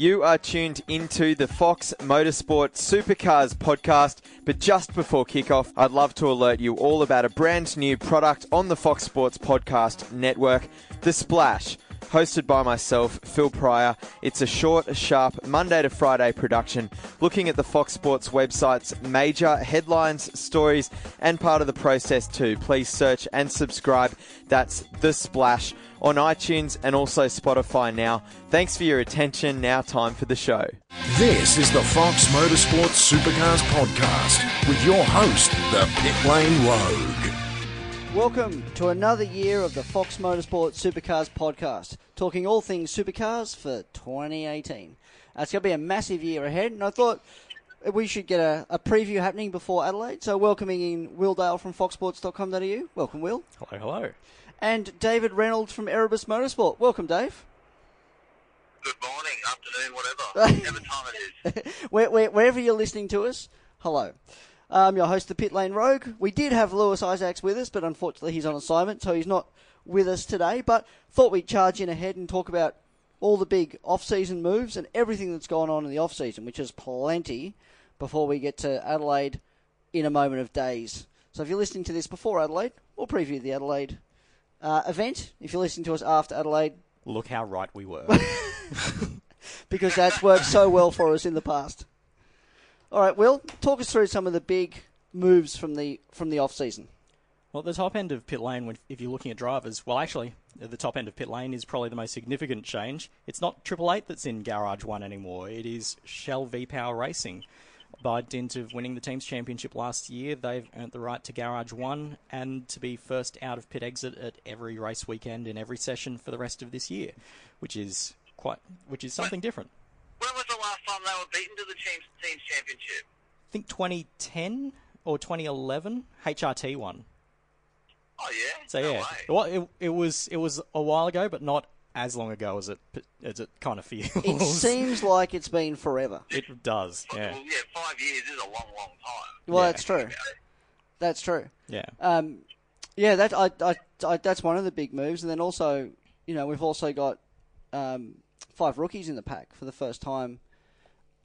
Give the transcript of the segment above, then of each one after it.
You are tuned into the Fox Motorsport Supercars podcast, but just before kickoff, I'd love to alert you all about a brand new product on the Fox Sports Podcast Network, The Splash hosted by myself, Phil Pryor. It's a short, sharp Monday to Friday production looking at the Fox Sports website's major headlines, stories, and part of the process too. Please search and subscribe. That's The Splash on iTunes and also Spotify now. Thanks for your attention. Now, time for the show. This is the Fox Motorsport Supercars podcast with your host, the Pit Lane Rogue. Welcome to another year of the Fox Motorsport Supercars podcast, talking all things supercars for 2018. Uh, it's going to be a massive year ahead, and I thought we should get a, a preview happening before Adelaide. So, welcoming in Will Dale from foxsports.com.au. Welcome, Will. Hello, hello. And David Reynolds from Erebus Motorsport. Welcome, Dave. Good morning, afternoon, whatever, whatever time it is. Where, where, wherever you're listening to us, hello. Um, your host, the Pit Lane Rogue. We did have Lewis Isaacs with us, but unfortunately he's on assignment, so he's not with us today. But thought we'd charge in ahead and talk about all the big off-season moves and everything that's gone on in the off-season, which is plenty, before we get to Adelaide in a moment of days. So if you're listening to this before Adelaide, we'll preview the Adelaide uh, event. If you're listening to us after Adelaide, Look how right we were. because that's worked so well for us in the past. All right, Will, talk us through some of the big moves from the from the off season. Well, the top end of pit lane, if you're looking at drivers, well, actually, the top end of pit lane is probably the most significant change. It's not Triple Eight that's in Garage One anymore. It is Shell V Power Racing. By dint of winning the team's championship last year, they've earned the right to Garage One and to be first out of pit exit at every race weekend in every session for the rest of this year, which is quite, which is something different. When was the last time they were beaten to the team's, team's championship? I think 2010 or 2011 HRT won. Oh yeah. So no yeah, way. well, it, it was it was a while ago, but not as long ago as it as it kind of feels. It seems like it's been forever. It does. Yeah. Well, yeah, five years is a long, long time. Well, Yeah. that's true. That's true. Yeah. Um, yeah, that I, I, I, that's one of the big moves, and then also, you know, we've also got um, five rookies in the pack for the first time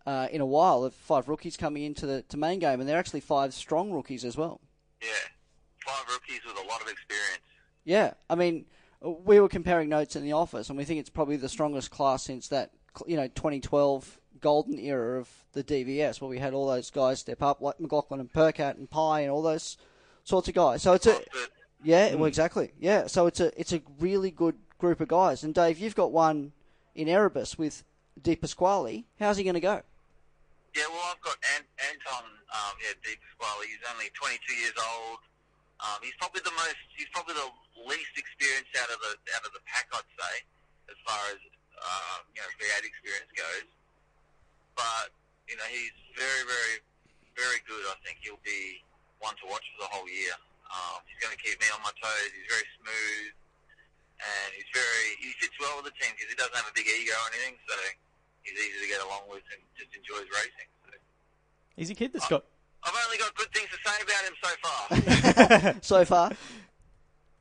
uh, in a while. Of Five rookies coming into the to main game, and they're actually five strong rookies as well. Yeah, five rookies with a lot of experience. Yeah, I mean, we were comparing notes in the office, and we think it's probably the strongest class since that you know 2012 golden era of the DVS, where we had all those guys step up, like McLaughlin and Percat and Pye and all those sorts of guys. So it's a But yeah, well, exactly. Yeah, so it's a it's a really good group of guys. And Dave, you've got one in Erebus with De Pasquale. How's he going to go? yeah, well, I've got Ant- Anton. Um, yeah, De Pasquale. He's only 22 years old. Um, he's probably the most. He's probably the least experienced out of the out of the pack, I'd say, as far as uh, you know V8 experience goes. But you know, he's very, very, very good. I think he'll be one to watch for the whole year. Um, he's going to keep me on my toes. He's very smooth, and he's very. He fits well with the team because he doesn't have a big ego or anything, so he's easy to get along with and just enjoys racing. So He's a kid that's got. I've only got good things to say about him so far. So far,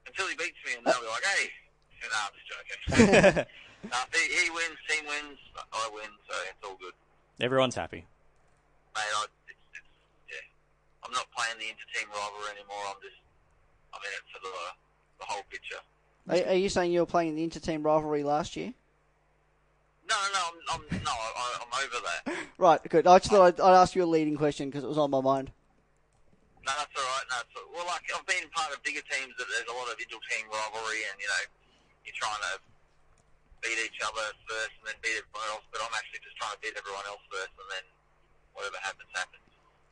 Until he beats me, and they'll be like, "Hey, no, I'm just joking." no, he, he wins, team wins, I win, so it's all good, Everyone's happy. mate. I, it's, it's, yeah, I'm not playing the inter-team rivalry anymore. I'm just, I'm in it for the the whole picture. are, are you saying you were playing the inter-team rivalry last year? No, no, I'm, I'm no, I, I'm over that. Right, good. I just thought I'd, I'd ask you a leading question because it was on my mind. No, that's all right. No, it's, well, like I've been part of bigger teams that there's a lot of inter-team rivalry, and you know, you're trying to beat each other first and then beat everyone else. But I'm actually just trying to beat everyone else first, and then whatever happens, happens.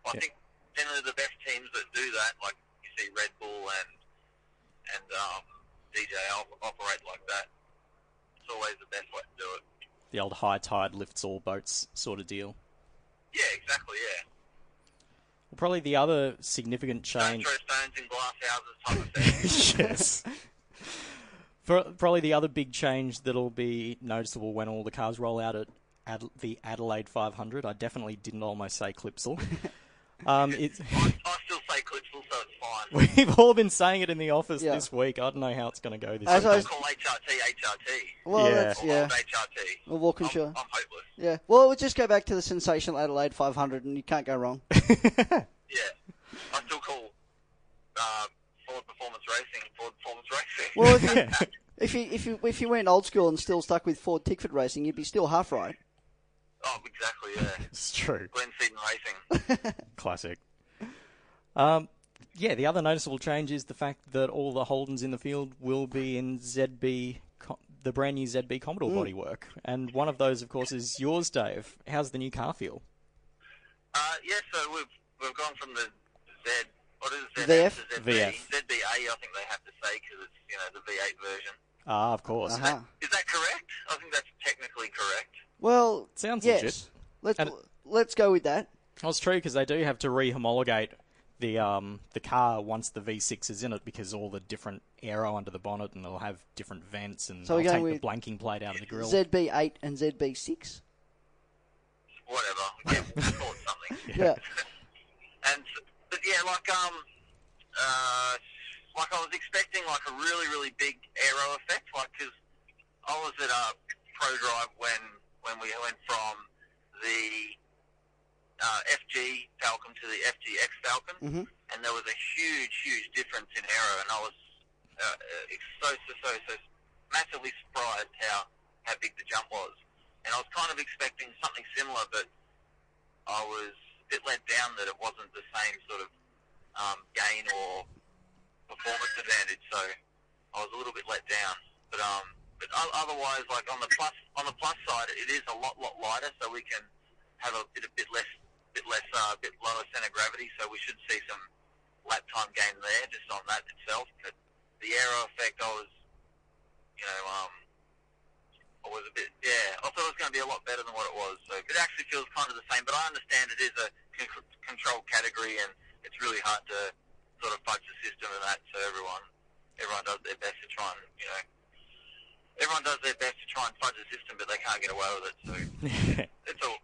I Yeah. think generally the best teams that do that, like you see Red Bull and and um, DJ operate like that. It's always the best way to do it. The old high tide lifts all boats sort of deal. Yeah, exactly. Yeah. Well, Probably the other significant change. throw stones in glass houses type of thing. yes. For, probably the other big change that'll be noticeable when all the cars roll out at Ad- the Adelaide 500. I definitely didn't almost say Clipsal. um, it's I, I still say so it's fine. We've all been saying it in the office Yeah. this week. I don't know how it's going to go this As week. I Don't was- call HRT HRT. Well, Yeah. that's Or yeah. old HRT. Well, Walkinshaw. I'm, I'm hopeless. Yeah. Well, we'll just go back to the sensational Adelaide 500, and you can't go wrong. Yeah. I still call uh, Ford Performance Racing Ford Performance Racing. Well, if you, if you if you if you went old school and still stuck with Ford Tickford Racing, you'd be still half right. oh, exactly. Yeah. It's true. Glenn Seton Racing. Classic. Um, yeah, the other noticeable change is the fact that all the Holdens in the field will be in ZB, the brand new ZB Commodore bodywork, and one of those, of course, is yours, Dave. How's the new car feel? Uh, yeah, so we've we've gone from the Z. What is it? VF? ZF to ZB. VF. ZBA, I think they have to say because it's you know the V8 version. Ah, of course. Uh-huh. Is that correct? I think that's technically correct. Well, Sounds yes. legit. Let's And- let's go with that. Well, it's true because they do have to re-homologate the um, the car once the V6 is in it because all the different aero under the bonnet and they'll have different vents and So we're they'll take the blanking plate out of the grill. ZB8 and ZB6. Whatever. Yeah, call it something. Yeah. And but yeah, like um, uh, like I was expecting like a really really big aero effect, like because I was at uh, Prodrive when when we went from the uh, FG Falcon to the FGX Falcon, Mhm. and there was a huge huge difference in aero, and I was uh, uh, so so so so massively surprised how how big the jump was, and I was kind of expecting something similar, but I was a bit let down that it wasn't the same sort of um, gain or performance advantage. So I was a little bit let down. But um, but otherwise, like on the plus on the plus side, it is a lot lot lighter, so we can have a bit a bit less bit less uh, bit lower center of gravity. So we should see some lap time gain there just on that itself. But the aero effect, I was you know um. I was a bit, yeah. I thought it was going to be a lot better than what it was. So it actually feels kind of the same. But I understand it is a con- controlled category, and it's really hard to sort of fudge the system and that. So everyone, everyone does their best to try and, you know, everyone does their best to try and fudge the system, but they can't get away with it. So it's all.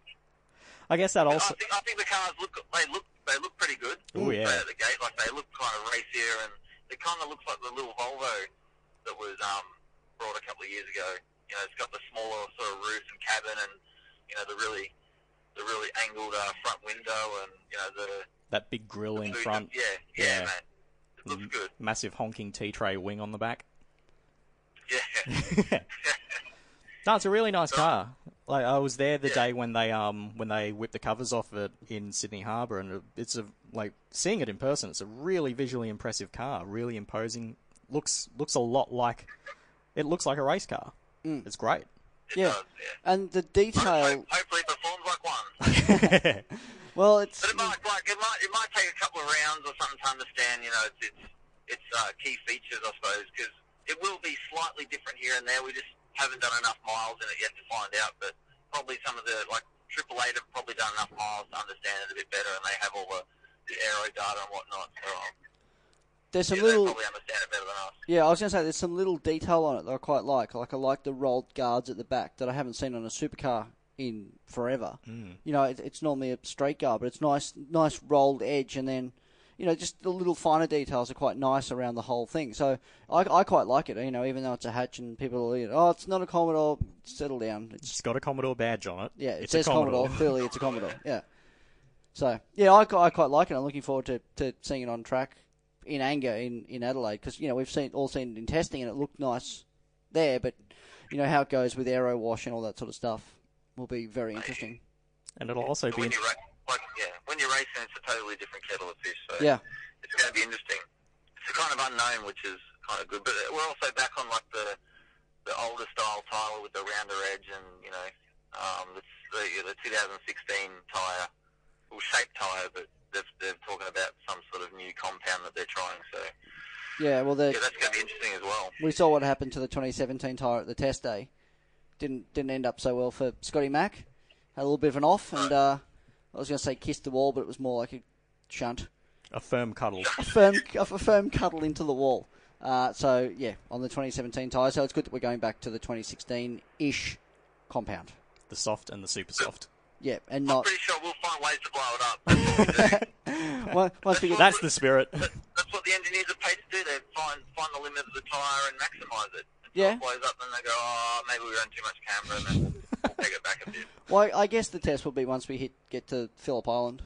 I guess that also. I think I think the cars look they look they look pretty good. Oh yeah. Out the gate, like they look kind of racier, and it kind of looks like the little Volvo that was um, brought a couple of years ago. You know, it's got the smaller sort of roof and cabin, and you know the really the really angled uh, front window, and you know the that big grill in front, Yeah, yeah, Yeah. man, it looks Mm. good. massive honking T-tray wing on the back. Yeah, No, it's a really nice car. Like I was there the day when they um when they whipped the covers off it in Sydney Harbour, and it's a like seeing it in person. It's a really visually impressive car, really imposing. looks looks a lot like it looks like a race car. Mm. It's great. it Yeah. does. Yeah. And the detail. Hopefully, it performs like one. Well, it's But it might, like, it might, it might take a couple of rounds or something to understand, you know, its its, its uh, key features, I suppose, because it will be slightly different here and there. We just haven't done enough miles in it yet to find out. But probably some of the like Triple Eight have probably done enough miles to understand it a bit better, and they have all the, the aero data and whatnot. So um, there's some yeah, they little. probably understand it better than us. Yeah, I was going to say there's some little detail on it that I quite like. Like I like the rolled guards at the back that I haven't seen on a supercar in forever. Mm. You know, it, it's normally a straight guard, but it's nice, nice rolled edge, and then you know just the little finer details are quite nice around the whole thing. So I, I quite like it. You know, even though it's a hatch and people are, you know, oh, it's not a Commodore. Settle down. It's It's got a Commodore badge on it. yeah, it it's says a Commodore. Clearly, it's a Commodore. Yeah. So yeah, I, I quite like it. I'm looking forward to, to seeing it on track in anger in, in Adelaide because you know we've seen all seen it in testing and it looked nice there, but you know how it goes with aero wash and all that sort of stuff will be very interesting. and it'll also be. when you ra- like, yeah, when you're racing, it's a totally different kettle of fish. So Yeah, it's going to be interesting. It's a kind of unknown, which is kind of good. But we're also back on like the the older style tyre with the rounder edge, and you know, um, the, the the 2016 tyre, well, shaped tyre, but they're, they're talking about some sort of new compound that they're trying. So yeah. Well, yeah, that's going to be interesting as well. we saw what happened to the 2017 tyre at the test day. Didn't didn't end up so well for Scotty Mack. Had a little bit of an off, and uh, I was going to say kiss the wall, but it was more like a shunt. a firm cuddle. a firm, a firm cuddle into the wall. Uh, so yeah, on the 2017 tyre. So it's good that we're going back to the 2016-ish compound. the soft and the super soft. Yeah, and not. I'm not pretty sure we'll find ways to blow it up. That's what we do. once, once we get That's the spirit. That- That's what the engineers are paid to do. They find find the limit of the tyre and maximise it. Until Yeah. It blows up, and they go, oh, maybe we run too much camber, and then we'll take it back a bit. Well, I guess the test will be once we hit get to Phillip Island.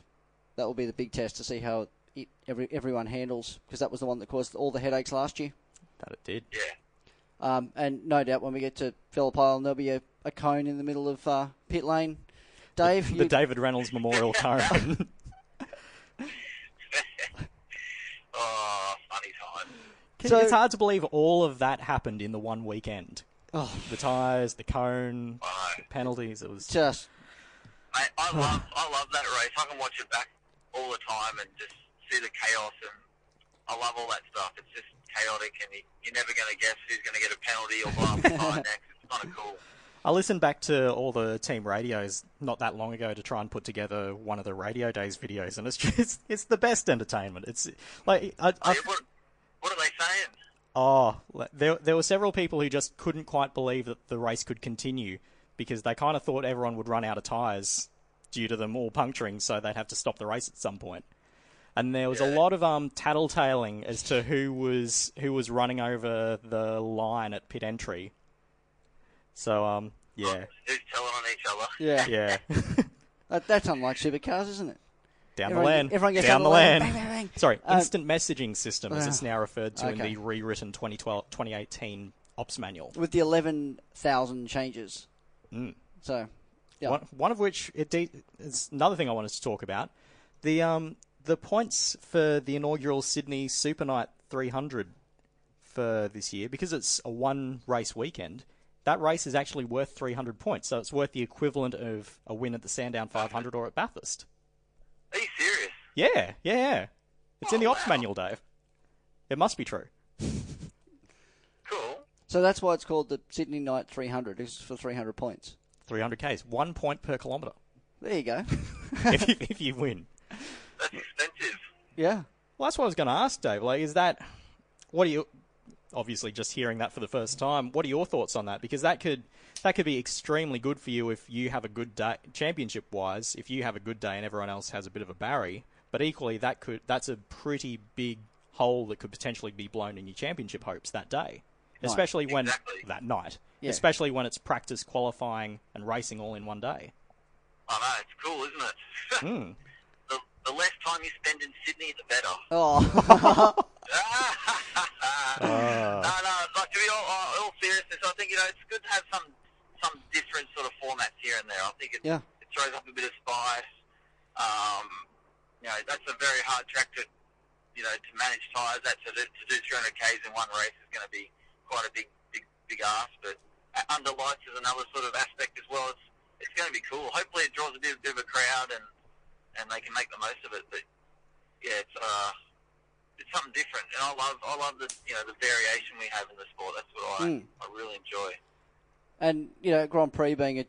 That will be the big test to see how it, every everyone handles because that was the one that caused all the headaches last year. That it did. Yeah. Um, and no doubt when we get to Phillip Island, there'll be a, a cone in the middle of uh, pit lane. Dave, The you, David Reynolds Memorial Cone. Oh, funny time. So- it's hard to believe all of that happened in the one weekend. oh, The tyres, the cone, I the penalties. It was just Mate, I love I love that race. I can watch it back all the time and just see the chaos and I love all that stuff. It's just chaotic and you, you're never going to guess who's going to get a penalty or blow up the tyre next. It's kind of cool. I listened back to all the team radios not that long ago to try and put together one of the radio days videos, and it's just it's the best entertainment. It's like I, I, what, what are they saying? oh, there there were several people who just couldn't quite believe that the race could continue because they kind of thought everyone would run out of tires due to them all puncturing, so they'd have to stop the race at some point. And there was a lot of um, tattletaling as to who was who was running over the line at pit entry. So um, yeah, Who's telling on each other? yeah. yeah. That, that's unlike supercars, isn't it? Down Everyone- the lane. everyone gets down on the the lane. lane. Bang, bang, bang. Sorry, Um, instant messaging system, as uh, it's now referred to okay. in the rewritten 2012, 2018 ops manual. With the eleven thousand changes. Mm. So, yeah. One, one of which it de- is another thing I wanted to talk about. The um the points for the inaugural Sydney Super Night 300 for this year because it's a one race weekend. That race is actually worth 300 points, so it's worth the equivalent of a win at the Sandown 500 or at Bathurst. Are you serious? Yeah, yeah, yeah. It's in the Oh, ops wow. manual, Dave. It must be true. Cool. so that's why it's called the Sydney Night 300. It's for 300 points. 300 Ks, one point per kilometre There you go. if, you, if you win. That's expensive. yeah. Well, that's what I was going to ask, Dave. Like, is that what are you? Obviously, just hearing that for the first time. What are your thoughts on that? Because that could that could be extremely good for you if you have a good day, championship wise. If you have a good day and everyone else has a bit of a Barry, but equally that could that's a pretty big hole that could potentially be blown in your championship hopes that day, especially when Exactly. that night, Yeah. especially when it's practice, qualifying, and racing all in one day. I know, it's cool, isn't it? Hmm. the, the less time you spend in Sydney, the better. Oh, no, no, like to be all, all, all seriousness, I think you know it's good to have some some different sort of formats here and there. I think it, Yeah. it throws up a bit of spice. Um, you know, that's a very hard track to you know to manage tyres. That to do, to do 300 k's in one race is going to be quite a big big big ask. But under lights is another sort of aspect as well. It's it's going to be cool. Hopefully, it draws a bit, bit of a crowd and and they can make the most of it. But yeah, it's uh, it's something different, and I love I love the you know the variation we have in the sport. That's what I Mm. I really enjoy. and you know Grand Prix being a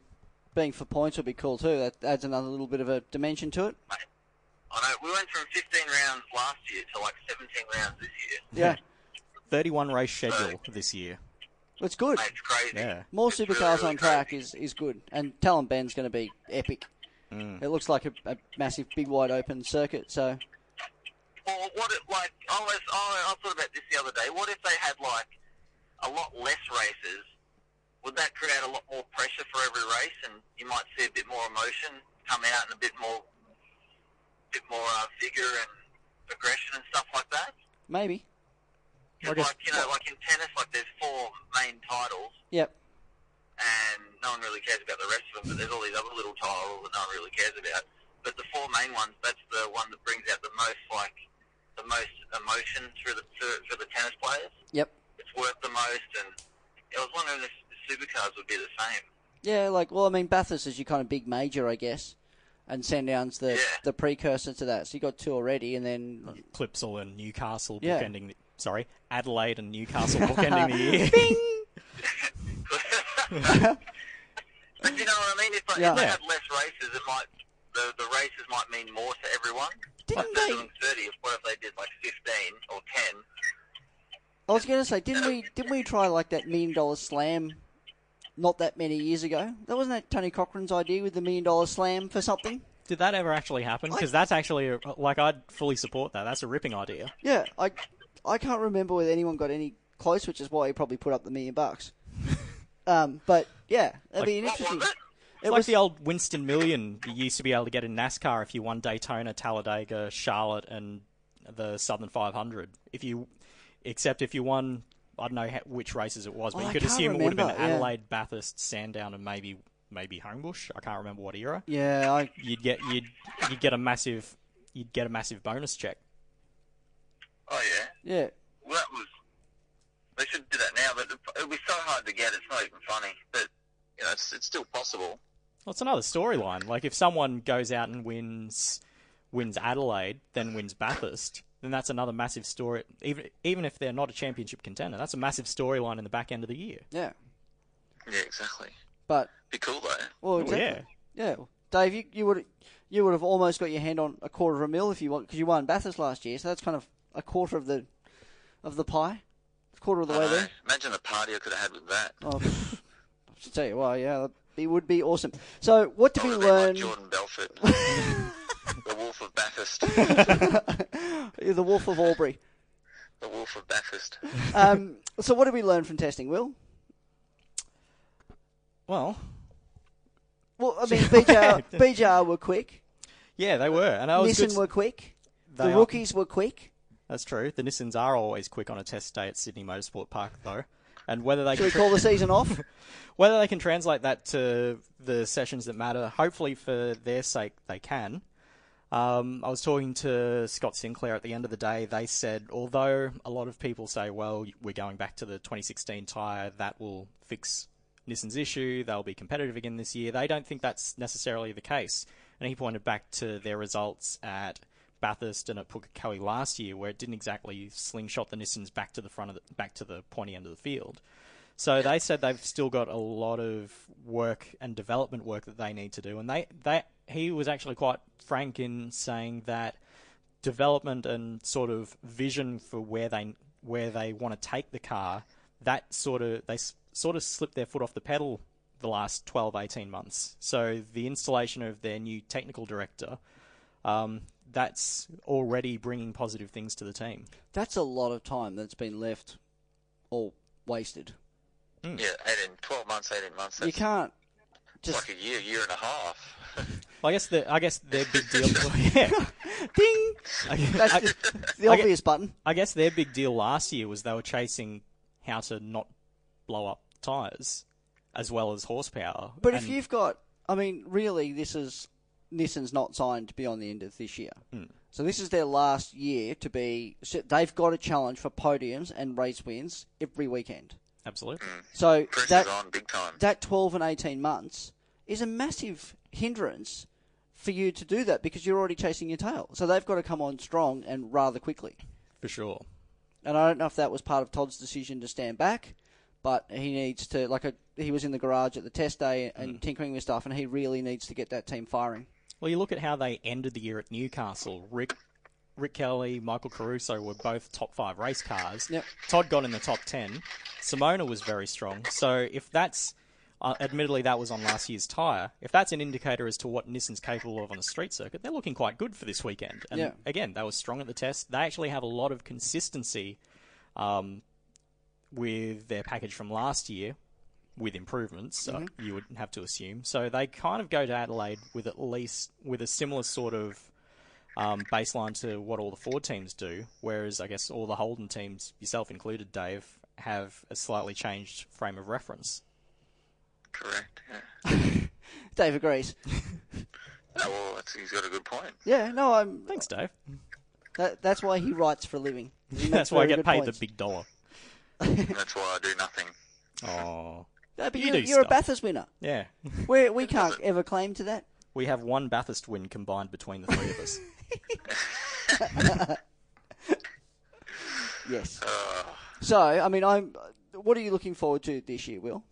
being for points would be cool too. That adds another little bit of a dimension to it. I know we went from 15 rounds last year to like 17 rounds this year. Yeah, Thirty-one race schedule this year. it's good. Mate, it's crazy. Yeah. More It's supercars really, really on track crazy. is, is good, and Tailem Bend's going to be epic. Mm. It looks like a, a massive, big, wide open circuit. So Or what it like? I was I, I thought about this the other day. What if they had like a lot less races? Would that create a lot more pressure for every race, and you might see a bit more emotion come out and a bit more, bit more uh, figure and aggression and stuff like that? maybe, 'Cause I guess- like you know, like in tennis, like there's four main titles, yep, and no one really cares about the rest of them. But there's all these other little titles that no one really cares about. But the four main ones, that's the one that brings out the most, like the most emotion through the for, for the tennis players. yep, It's worth the most, and I was wondering if the supercars would be the same. yeah. Like, well, I mean, Bathurst is your kind of big major, I guess, and Sandown's the Yeah. the precursor to that. So you got two already, and then Clipsal and Newcastle Yeah. bookending. The, sorry, Adelaide and Newcastle bookending the year. But you know what I mean? If, Yeah. if they Yeah. had less races, it might the the races might mean more to everyone. Didn't like they're they- doing thirty. What if they did like fifteen or ten? I was going to say, didn't we didn't we try like that million dollar slam not that many years ago. That wasn't that Tony Cochrane's idea with the million dollar slam for something. Did that ever actually happen? Because that's actually a, like I'd fully support that. That's a ripping idea. Yeah, I I can't remember whether anyone got any close, which is why he probably put up the million bucks. um, but yeah, that'd be an What interesting. was it? It like was the old Winston Million you used to be able to get in NASCAR if you won Daytona, Talladega, Charlotte, and the Southern 500. If you, except if you won, I don't know how, which races it was, but Oh, you could can't assume it would have been remember, yeah. Adelaide, Bathurst, Sandown, and maybe maybe Homebush. I can't remember what era. yeah, I You'd get you'd you'd get a massive you'd get a massive bonus check. Oh yeah. yeah. Well, that was. They should do that now, but it would be so hard to get. It's not even funny. But you know, it's it's still possible. Well, it's another storyline. Like if someone goes out and wins wins Adelaide, then wins Bathurst, then that's another massive story. Even even if they're not a championship contender, that's a massive storyline in the back end of the year. Yeah, Yeah, exactly. but Be cool though. well, exactly. yeah. Dave, you, you would you would have almost got your hand on a quarter of a mil if you want because you won Bathurst last year, so that's kind of a quarter of the of the pie, a quarter of the I way know. there. Imagine the party I could have had with that. Oh, I should tell you, why. yeah, it would be awesome. So, what did I we would have been learn? like Jordan Belfort, the Wolf of Bathurst, the Wolf of Albury. the Wolf of Bathurst. Um, so, what did we learn from testing, Will? Well, Well, I mean, BJR, BJR were quick. yeah, they were, and I was Nissan good. were quick. They the are- rookies were quick. That's true. The Nissans are always quick on a test day at Sydney Motorsport Park, though. And whether they Should we can call the season off? whether they can translate that to the sessions that matter, hopefully for their sake they can. Um, I was talking to Scott Sinclair at the end of the day. They said, although a lot of people say, well, we're going back to the 2016 tyre, that will fix Nissan's issue, they'll be competitive again this year, they don't think that's necessarily the case. And he pointed back to their results at Bathurst and at Pukekohe last year, where it didn't exactly slingshot the Nissans back to the front of the, back to the pointy end of the field. So they said they've still got a lot of work and development work that they need to do, and they, they he was actually quite frank in saying that development and sort of vision for where they where they want to take the car that sort of they sort of slipped their foot off the pedal the last 12 18 months so the installation of their new technical director um, that's already bringing positive things to the team That's a lot of time that's been left all wasted. Yeah, 18, 12 months, 18 months. You can't just like a year, year and a half. well, I guess the I guess their big deal yeah ding. I, That's I- the, the I get- obvious button. I guess their big deal last year was they were chasing how to not blow up tires as well as horsepower. But if you've got, I mean, really, this is Nissan's not signed beyond the end of this year. Hmm. So this is their last year to be. They've got a challenge for podiums and race wins every weekend. absolutely, So Pressure's that on big time. that 12 and 18 months is a massive hindrance for you to do that because you're already chasing your tail. So they've got to come on strong and rather quickly. for sure. And I don't know if that was part of Todd's decision to stand back, but he needs to like a, he was in the garage at the test day and tinkering with stuff, and he really needs to get that team firing. Well, you look at how they ended the year at Newcastle. Rick, Rick Kelly, Michael Caruso were both top five race cars. Yep. Todd got in the top ten. Simona was very strong. So if that's, uh, admittedly, that was on last year's tyre. If that's an indicator as to what Nissan's capable of on the street circuit, they're looking quite good for this weekend. And Yeah. again, they were strong at the test. They actually have a lot of consistency um, with their package from last year, with improvements. uh, you would have to assume. So they kind of go to Adelaide with at least with a similar sort of um, baseline to what all the Ford teams do. Whereas I guess all the Holden teams, yourself included, Dave, have a slightly changed frame of reference. Correct. Yeah. Dave agrees. Oh, well, that's, he's got a good point. Yeah, no, I'm. Thanks, Dave. That, that's why he writes for a living. That's why I get paid points. the big dollar. That's why I do nothing. Oh, No, but You you're, do you're a stuff. Bathurst winner. yeah. We we can't ever claim to that. We have one Bathurst win combined between the three of us. Yes. So, I mean, I'm. What are you looking forward to this year, Will?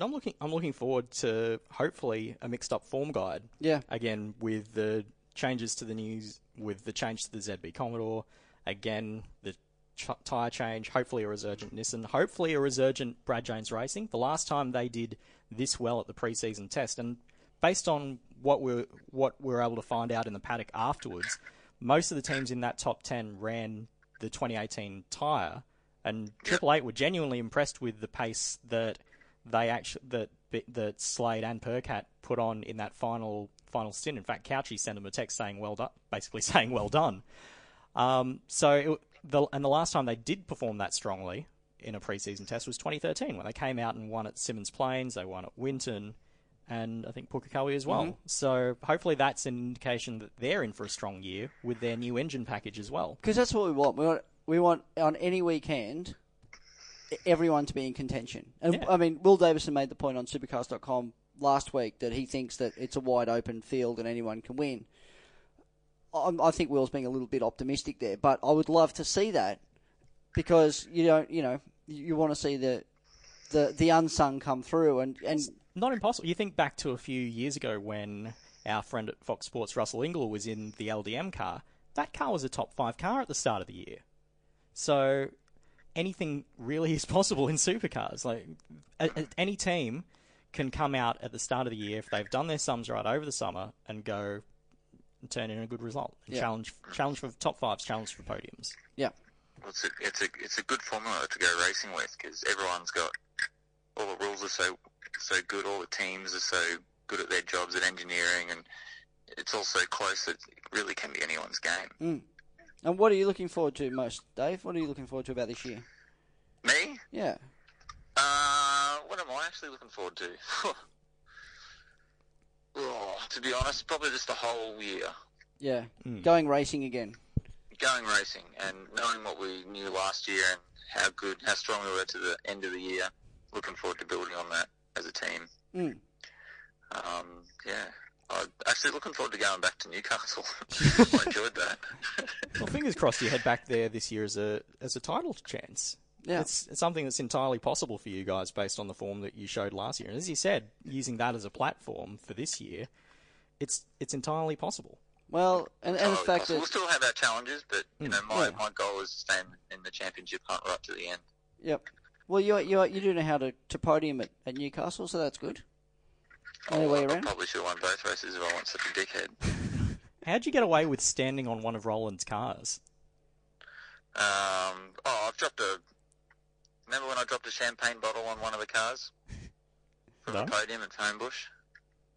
I'm looking. I'm looking forward to hopefully a mixed up form guide. Yeah. Again, with the changes to the news, with the change to the ZB Commodore, again the ch- tyre change, hopefully a resurgent Nissan, hopefully a resurgent Brad Jones Racing. The last time they did this well at the preseason test, and based on what we what we were able to find out in the paddock afterwards, most of the teams in that top ten ran the 2018 tyre, and Triple Eight were genuinely impressed with the pace that they actually that that Slade and Percat put on in that final final stint. In fact, Couchy sent them a text saying "well done," basically saying "well done." Um, so, it, the, and the last time they did perform that strongly in a preseason test was 2013 when they came out and won at Symmons Plains. They won at Winton, and I think Pukekohe as well. Mm-hmm. So hopefully that's an indication that they're in for a strong year with their new engine package as well. Because that's what we want. We want we want on any weekend everyone to be in contention. And Yeah. I mean, Will Davison made the point on Supercast.com last week that he thinks that it's a wide open field and anyone can win. I, I think Will's being a little bit optimistic there, but I would love to see that because you don't, you know, you, want to see the the the unsung come through and and Not impossible. You think back to a few years ago when our friend at Fox Sports, Russell Ingall, was in the LDM car. That car was a top five car at the start of the year. So anything really is possible in supercars. Like a, a- any team can come out at the start of the year if they've done their sums right over the summer and go and turn in a good result. And Yeah. Challenge challenge for top fives, challenge for podiums. yeah. Well, it's a it's a it's a good formula to go racing with because everyone's got all the rules are so so good, all the teams are so good at their jobs at engineering, and it's all so close that it really can be anyone's game. And what are you looking forward to most, Dave? What are you looking forward to about this year? Me, Yeah. uh, what am I actually looking forward to? oh, to be honest, probably just the whole year. Yeah. Going racing again. going racing and knowing what we knew last year and how good, how strong we were to the end of the year. Looking forward to building on that as a team. Mm. Um, yeah, I'm actually looking forward to going back to Newcastle. I enjoyed that. Well, fingers crossed you head back there this year as a as a title chance. Yeah. It's, it's something that's entirely possible for you guys based on the form that you showed last year. And as you said, using that as a platform for this year, it's it's entirely possible. Well, and, and the Oh, fact we'll still have our challenges, but you know, my, Yeah. my goal is to stay in, in the championship hunt right to the end. Yep. Well, you you you do know how to, to podium at, at Newcastle, so that's good. Only way Oh, I around. probably should have won both races if I wasn't such a dickhead. How'd you get away with standing on one of Roland's cars? Um, oh, I've dropped a. Remember when I dropped a champagne bottle on one of the cars from No. the podium at Homebush,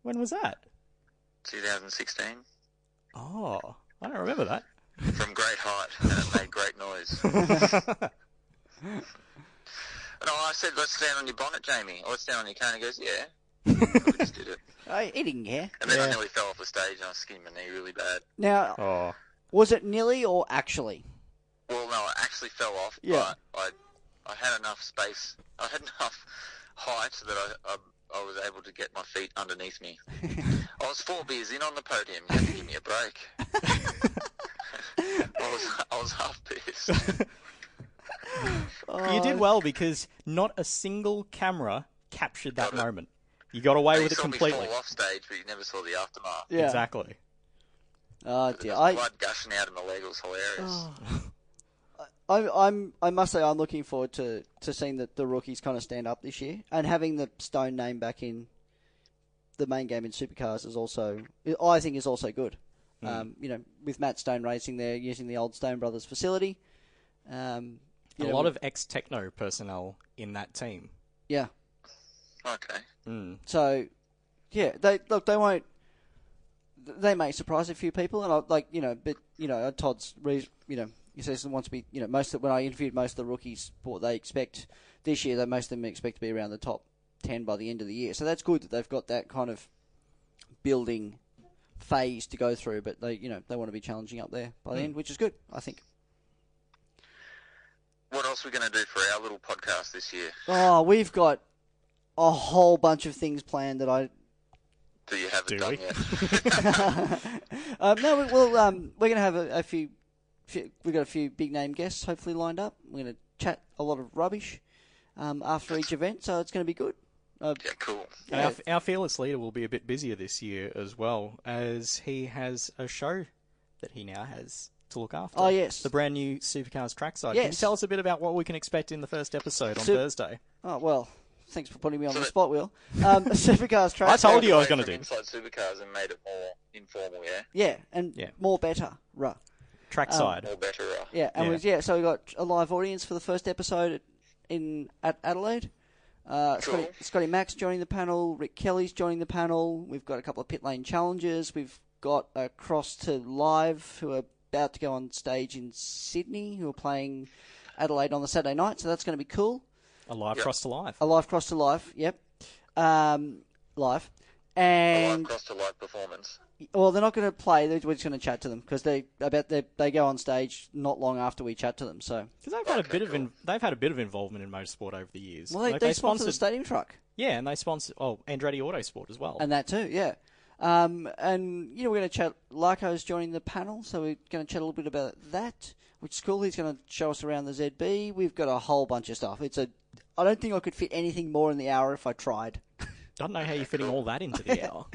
When was that? 2016, Oh, I don't remember that. from great height, and it made great noise. And I said, "Let's stand on your bonnet, Jamie." Or let's stand on your car. And he goes, "Yeah." we just did it, Hey, he didn't care. and then I nearly fell off the stage and I skinned my knee really bad. Now, Oh, was it nearly or actually? Well, no, I actually fell off, Yeah. but I, I had enough space. I had enough height that I, I, I was able to get my feet underneath me. I was four beers in on the podium. You had to give me a break. I was, I was half pissed. you did well because not a single camera captured that moment. You got away with it saw completely. me fall off stage, but you never saw the aftermath. Yeah. Exactly. Oh dear. The I, blood gushing out of my leg was hilarious. Oh. I, I'm. I must say, I'm looking forward to, to seeing the, the rookies kind of stand up this year and having the Stone name back in the main game in Supercars is also. I think is also good. Um, you know, with Matt Stone racing there, using the old Stone Brothers facility. Um, A know, lot of ex Tekno personnel in that team. yeah. Okay. Mm. So, yeah, they look. They won't. They may surprise a few people, and I like you know, but you know, Todd's re- you know, he says he wants to be you know most of, when I interviewed most of the rookies, what they expect this year, that most of them expect to be around the top ten by the end of the year. So that's good that they've got that kind of building phase to go through, but they you know they want to be challenging up there by the end, which is good, I think. What else are we going to do for our little podcast this year? Oh, we've got a whole bunch of things planned that I that you haven't Do done we? yet? um, no, we, well, um, we're going to have a, a few, few. We've got a few big name guests hopefully lined up. We're going to chat a lot of rubbish um, after each event, so it's going to be good. Uh, yeah, cool. And Yeah. our, our fearless leader will be a bit busier this year as well, as he has a show that he now has to look after. Oh, yes. the brand new Supercars trackside. Can you tell us a bit about what we can expect in the first episode on Sup- Thursday? Oh well, thanks for putting me on So the that- spot, Will. Um, Supercars track. I told you I was gonna do. Inside supercars and made it more informal, yeah? Yeah, and Yeah. more better. Right. Trackside. More better. Yeah, and Yeah. Was, yeah. So we got a live audience for the first episode in at Adelaide. Uh, Scotty, Cool. Scotty Max joining the panel. Rick Kelly's joining the panel. We've got a couple of pit lane challenges. We've got a cross to live who are about to go on stage in Sydney who are playing Adelaide on the Saturday night. So that's going to be cool. a live Yep. cross to live. A live cross to live. Yep. Um, live. A And live cross to live performance. well, they're not going to play. We're just going to chat to them because they. I bet they they go on stage not long after we chat to them. So Because they've had a Okay, bit of in, they've had a bit of involvement in motorsport over the years. well, they, Like, they, sponsor the stadium truck. yeah, and they sponsor oh Andretti Autosport as well. And that too, yeah. Um, and you know we're going to chat. Larko's joining the panel, so we're going to chat a little bit about that, which is cool. He's going to show us around the ZB. We've got a whole bunch of stuff. It's a. I don't think I could fit anything more in the hour if I tried. I don't know how you're fitting all that into the hour.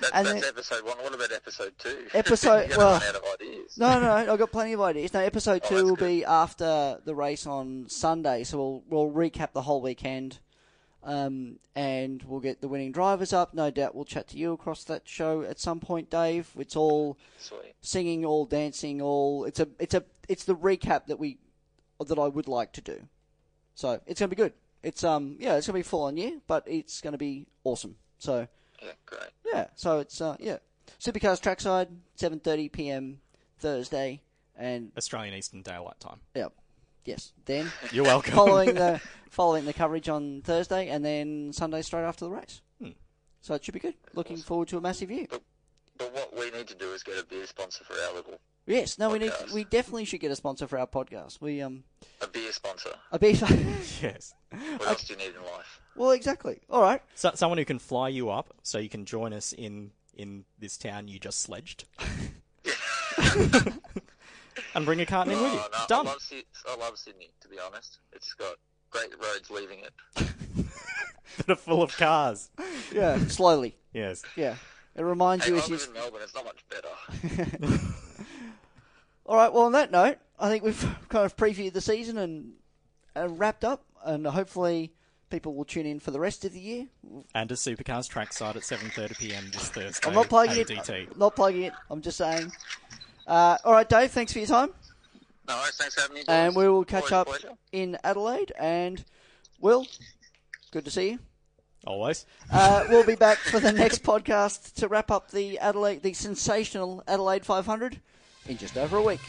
That, that's then- episode one. What about episode two? Episode- You're well- run out of ideas. No, no, no, I've got plenty of ideas. No, episode Oh, two that's will good. be after the race on Sunday, so we'll we'll recap the whole weekend, um, and we'll get the winning drivers up. No doubt we'll chat to you across that show at some point, Dave. It's all Sweet. singing, all dancing, all. It's a it's a it's the recap that we that I would like to do. So it's gonna be good. It's um yeah, it's gonna be full on year, but it's gonna be awesome. So Yeah, great. yeah, so it's uh yeah, Supercars trackside, seven thirty p.m. Thursday, and Australian Eastern Daylight Time. Yep. yes. Then You're welcome. following the following the coverage on Thursday, and then Sunday straight after the race. Hmm. So it should be good. Looking forward to a massive year. But what we need to do is get a beer sponsor for our little Yes, no, we need Podcast. we definitely should get a sponsor for our podcast. We um a beer sponsor. a beef. yes. What else do you need in life? well, exactly. All right. So, someone who can fly you up, so you can join us in in this town you just sledged, and bring a carton in with you. Oh, no, Done. I love, I love Sydney. To be honest, it's got great roads leaving it. that are full of cars. Yeah, slowly. Yes. Yeah. It reminds Hey, you I as you. live in Melbourne. It's not much better. All right. Well, on that note, I think we've kind of previewed the season and, and wrapped up, and hopefully people will tune in for the rest of the year. And a Supercars trackside at 7:30 p.m. this Thursday. I'm not plugging it. ADT. Not plugging it. I'm just saying. Uh, all right, Dave. Thanks for your time, No worries. Thanks for having me. and we will catch Always up in Adelaide. And Will, good to see you. Always. Uh, we'll be back for the next podcast to wrap up the Adelaide, the sensational Adelaide 500 in just over a week.